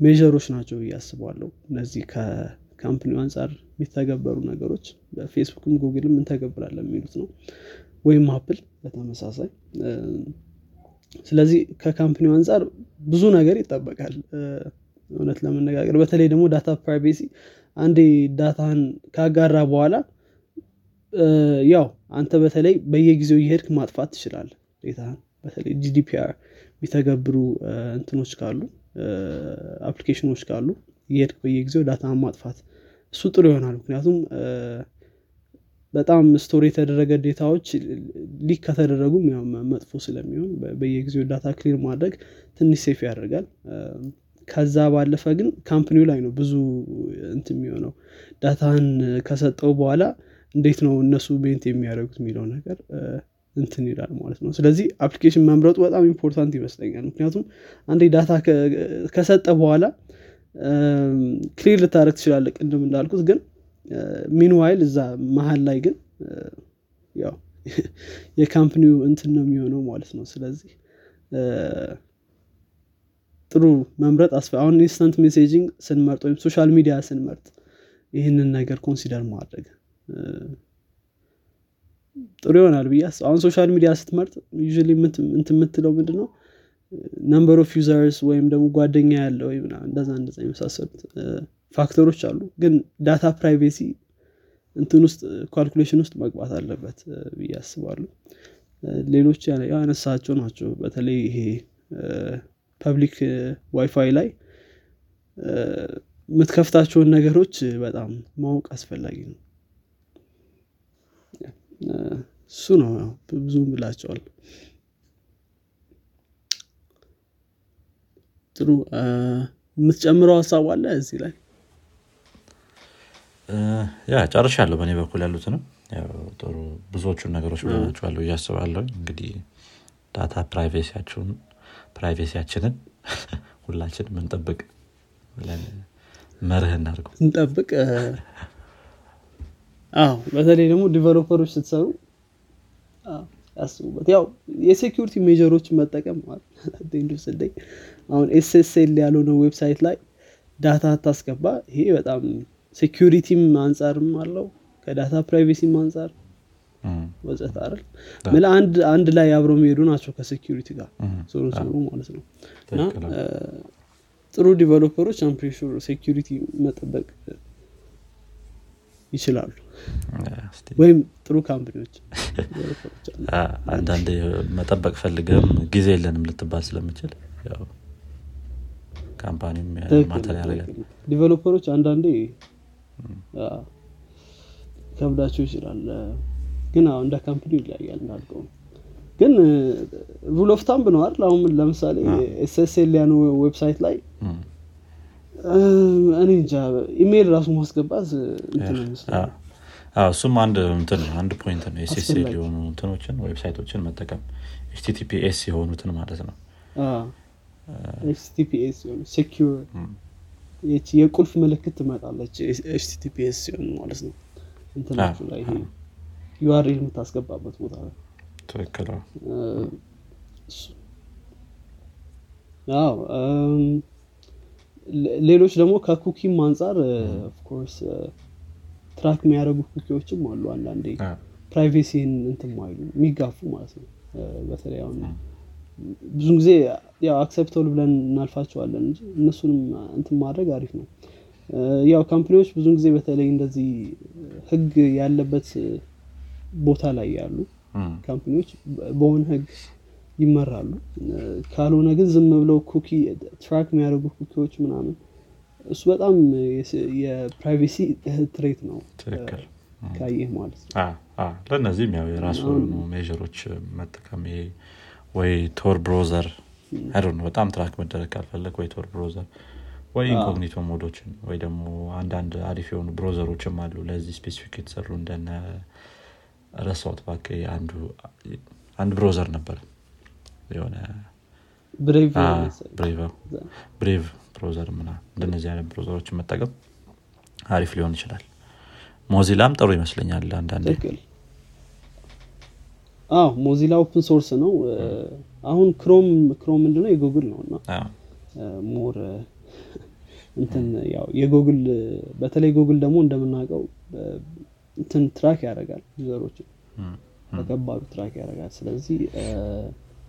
measure ኦች ናቸው እያስባለሁ እነዚህ ከ company ው አንጻር የሚተገበሩ ነገሮች ፌስቡክም ጉግልም እንተገብራለን የሚሉት ነው። ወይም አፕል በተመሳሳይ። ስለዚህ ከ company ው አንጻር ብዙ ነገር ይጠበቃል። እውነት ለመነጋገር በተለይ ደግሞ data privacy አንዴ data ን ካጋራ በኋላ ያው አንተ በተለይ በየጊዜው እየሄድክ ማጥፋት ትችላለህ data ህን በተለይ GDPR የሚተገብሩ እንትኖች ካሉ application ኦች ካሉ እየሄድክ በየጊዜው data ን ማጥፋት እሱ ጥሩ ይሆናል። ምክንያቱም በጣም store የተደረገ data ዎች leak ከተደረጉም ያው መጥፎ ስለሚሆን በየጊዜው data clear ማድረግ ትንሽ safe ያደርጋል። ከዛ ባለፈ ግን company ው ላይ ነው ብዙ እንት የሚሆነው። data ህን ከሰጠኸው በኋላ እንዴት ነው እነሱ benefit የሚያደርጉት የሚለው ነገር እንትን ይላል ማለት ነው። ስለዚህ application መምረጡ በጣም important ይመስለኛል። ምክንያቱም አንዴ data ከሰጠ በኋላ clear ልታደርግ ትችላለህ ቅድም እንዳልኩት ግን meanwhile እዛ መሀል ላይ ግን ያው የ company ው እንትን ነው የሚሆነው ማለት ነው። ስለዚህ ጥሩ መምረጥ አስፈ አሁን instant messaging ስንመርጥ ወይም social media ስንመርጥ ይህንን ነገር consider ማድረግ ጥሩ ይሆናል ብዬ አሁን social media ስትመርጥ ዩ እንት የምትለው ምንድን ነው number of users ወይም ደግሞ ጓደኛ ያለው እንደዛ እንደዛ የመሳሰሉት factor ኦች አሉ። ግን data privacy እንትን ውስጥ calculation ውስጥ መግባት አለበት ብዬ አስባለሁ ሌሎች ያነሳቸው ናቸው። በተለይ ይሄ public ዋይፋይ ላይ የምትከፍታቸውን ነገሮች በጣም ማወቅ አስፈላጊ ነው። እሱ ነው ብዙ ብላቸዋል ጥሩ የምትጨምረው ሀሳብ አለ እዚህ ላይ? ያ ጨርሻለሁ በእኔ በኩል ያሉትንም። ጥሩ ብዙዎቹን ነገሮች ብለናቸዋለሁ እያስባለሁ እንግዲህ data privacy ያችሁን privacy ያችንን ሁላችን ምንጠብቅ ብለን መርህ እናድርገው። እንጠብቅ? አዎ። በተለይ ደግሞ developer ኦች ስትሰሩ ያስቡበት። ያው የ security measure ኦችን መጠቀም ስደኝ። አሁን SSL ያልሆነ website ላይ data ታስገባ። ይሄ በጣም security ም አንጻርም አለው ከ data privacy ም አንጻር ወዘት አይደል? ምለ አንድ አንድ ላይ አብረው የሚሄዱ ናቸው ከሴኪሪቲ ጋር ዞሮ ዞሮ ማለት ነው። እና ጥሩ ዲቨሎፐሮች አምፕሬሹር ሴኪሪቲ መጠበቅ ይችላሉ። ወይም ጥሩ ካምፕኒዎች አንዳንድ መጠበቅ ፈልገም ጊዜ የለንም ልትባል ስለምችል ካምፓኒም ማተር ያደርጋል። ዲቨሎፐሮች አንዳንዴ ከብዳቸው ይችላል። ግን አሁን እንደ company ይለያያል እንዳልከው። ግን rule of thumb ነው አይደል? አሁን ለምሳሌ SSL ያልሆነ website ላይ እኔ እንጃ። ኢሜይል ራሱ ማስገባት እሱም አንድ እንትን አንድ point ነው SSL የሆኑ እንትኖችን website ኦችን መጠቀም HTTPS የሆኑትን ማለት ነው። HTTPS ሲሆኑ secure የቁልፍ ምልክት ትመጣለች HTTPS ሲሆን ማለት ነው። እንትናችሁ ላይ URL የምታስገባበት ቦታ ላይ። ትክክል ሌሎች ደግሞ ከ cookie ም አንጻር of course track የሚያደረጉ cookie ዎችም አሉ አንዳንዴ privacy ን እንትን ማይሉ የሚጋፉ ማለት ነው። በተለይ አሁን ብዙ ጊዜ ያው acceptable ብለን እናልፋቸዋለን እንጂ እነሱንም እንትን ማድረግ አሪፍ ነው። ያው company ዎች ብዙ ጊዜ በተለይ እንደዚህ ህግ ያለበት ቦታ ላይ ያሉ company ዎች በሆነ ህግ ይመራሉ። ካልሆነ ግን ዝም ብለው cookie track የሚያደርጉ cookie ዎች ምናምን እሱ በጣም የ privacy threat ነው ካየህ ማለት ነው። ለእነዚህም ያው የራሱ measure ኦች መጠቀም ወይ Tor browser አይዶ በጣም track መደረግ ካልፈለግ ወይ Tor browser ወይ incognito mode ኦችን ወይ ደግሞ አንዳንድ አሪፍ የሆኑ browser ኦችም አሉ። ለዚህ specific የተሰሩ እንደነ ረሳውት ባ አንድ browser ነበረ የሆነ Brave browser ምናምን እንደነዚህ አይነት browser ኦችን መጠቀም አሪፍ ሊሆን ይችላል። ሞዚላም ጥሩ ይመስለኛል አንዳንድ አዎ ሞዚላ open source ነው። አሁን ክሮም ክሮም ምንድነው? የጉግል ነው እና more እንትን ያው የጉግል በተለይ ጉግል ደግሞ እንደምናውቀው እንትን track ያደርጋል user ኦችን። በከባዱ track ያደርጋል። ስለዚህ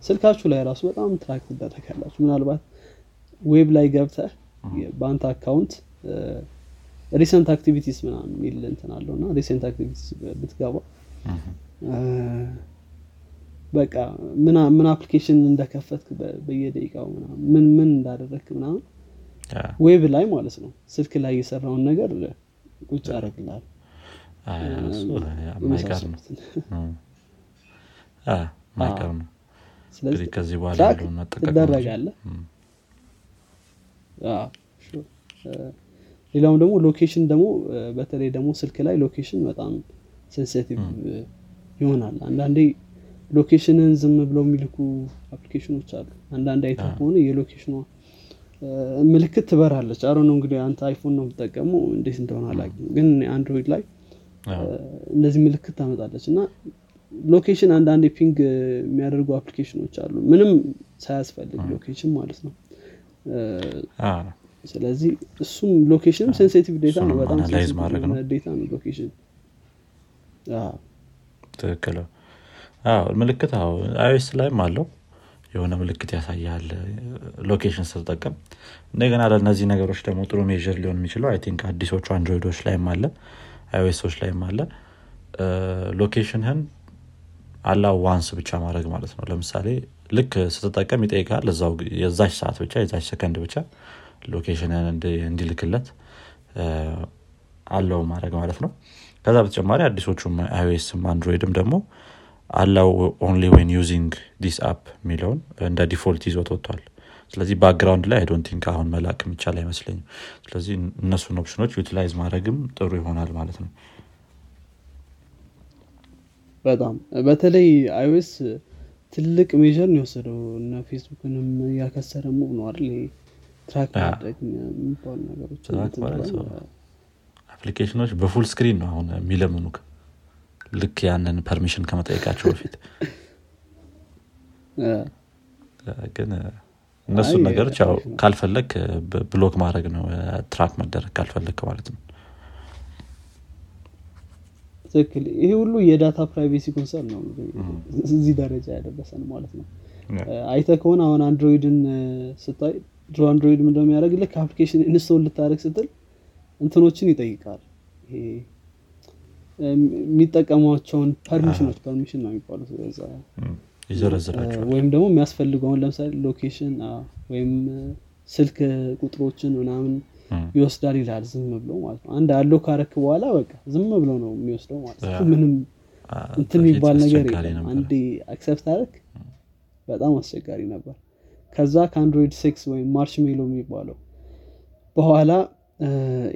ስልካችሁ ላይ ራሱ በጣም track ትደረጋላችሁ ምናልባት web ላይ ገብተህ በአንተ account recent activities ምናምን የሚል እንትን አለው እና recent activities ብትገባ በቃ ምን application እንደከፈትክ በየደቂቃው ምን ምን እንዳደረግክ ምናምን web ላይ ማለት ነው። ስልክ ላይ የሰራውን ነገር ቁጭ ነው። ማይቀር ነው ስለዚህ ከዚህ በኋላ sure። ሌላውም ደግሞ location ደግሞ በተለይ ደግሞ ስልክ ላይ location በጣም sensitive ይሆናል። አንዳንዴ location ን ዝም ብለው የሚልኩ application ኦች አሉ። አንዳንድ አዎ። ከሆነ የ location ኗ ምልክት ትበራለች። arrow ነው እንግዲህ አንተ አይፎን ነው የምትጠቀመው እንዴት እንደሆነ አላውቅም። ግን አንድሮይድ ላይ እንደዚህ ምልክት ታመጣለች። እና location አንዳንዴ ping የሚያደርጉ application ኦች አሉ። ምንም ሳያስፈልግ location ማለት ነው። ስለዚህ እሱም location ም sensitive data ነው። በጣም data ነው። location። ትክክል። ምልክት iOS ላይም አለው። የሆነ ምልክት ያሳያል። location ስትጠቀም እንደገና ለእነዚህ ነገሮች ደግሞ ጥሩ measure ሊሆን የሚችለው I think አዲሶቹ አንድሮይዶች ላይም አለ iOS ኦች ላይም አለ። location ህን allow once ብቻ ማድረግ ማለት ነው። ለምሳሌ ልክ ስትጠቀም ይጠይቃል እዛው የዛች ሰዓት ብቻ የዛች ሰከንድ ብቻ location ን እንዲልክለት allow ማድረግ ማለት ነው። ከዛ በተጨማሪ አዲሶቹም iOS ም አንድሮይድም ደግሞ allow only when using this app የሚለውን እንደ default ይዞት ወጥቷል። ስለዚህ background ላይ I don't think አሁን መላክ የሚቻል አይመስለኝም። ስለዚህ እነሱን option ኦች utilize ማድረግም ጥሩ ይሆናል ማለት ነው በጣም በተለይ iOS ትልቅ measure ነው የወሰደው እና ፌስቡክንም ያከሰረ move ነው አይደል? track ማድረግ የሚባሉ ነገሮች application ኦች በ full screen ነው። አሁን የሚለምኑህ። ልክ ያንን permission ከመጠየቃቸው በፊት። ግን እነሱን ነገሮች ያው ካልፈለግ block ማድረግ ነው track መደረግ ካልፈለግ ማለት ነው ትክክል። ይሄ ሁሉ የ data privacy concern ነው እዚህ ደረጃ ያደረሰን ማለት ነው። አይተ ከሆነ አሁን አንድሮይድን ስታይ ድሮ አንድሮይድ ምንድነው የሚያደርገው ልክ application install ልታደርግ ስትል እንትኖችን ይጠይቃል። ይሄ የሚጠቀሟቸውን permission ኦች permission ነው የሚባሉት ወይም ደግሞ የሚያስፈልገውን ለምሳሌ location ወይም ስልክ ቁጥሮችን ምናምን ይወስዳል ይላል ዝም ብሎ ማለት ነው። አንድ አለው ካረክ በኋላ በቃ ዝም ብሎ ነው የሚወስደው ማለት ነው። ምንም እንትን የሚባል ነገር የለም። አንዴ accept አረክ በጣም አስቸጋሪ ነበር። ከዛ ከአንድሮይድ six ወይም Marshmallow የሚባለው በኋላ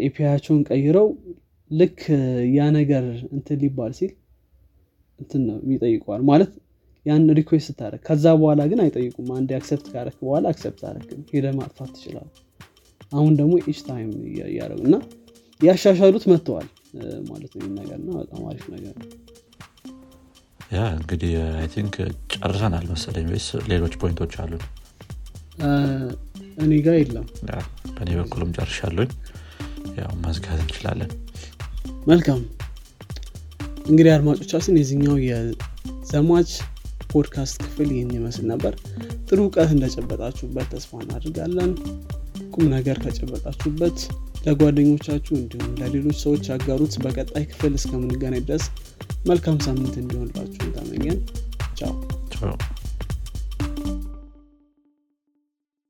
API ያቸውን ቀይረው ልክ ያ ነገር እንትን ሊባል ሲል እንትን ነው የሚጠይቀው ማለት ያን request ስታደርግ ከዛ በኋላ ግን አይጠይቁም። አንዴ accept ካረክ በኋላ accept አረክም ሄደ ማጥፋት ትችላል አሁን ደግሞ each time እያደረጉ እና ያሻሻሉት መጥተዋል። ማለት ነው ነገር እና በጣም አሪፍ ነገር ያ እንግዲህ I think ጨርሰናል መሰለኝ ወይስ ሌሎች point ኦች አሉን እኔ ጋር የለም። በእኔ በኩልም ጨርሻለኝ ያው መዝጋት እንችላለን። መልካም። እንግዲህ አድማጮቻችን የዚህኛው የዘማች ፖድካስት ክፍል ይህን ይመስል ነበር። ጥሩ እውቀት እንደጨበጣችሁበት ተስፋ እናድርጋለን ቁም ነገር ከጨበጣችሁበት ለጓደኞቻችሁ እንዲሁም ለሌሎች ሰዎች ያጋሩት በቀጣይ ክፍል እስከምንገናኝ ድረስ መልካም ሳምንት እንዲሆንላችሁ ተመኘን ቻው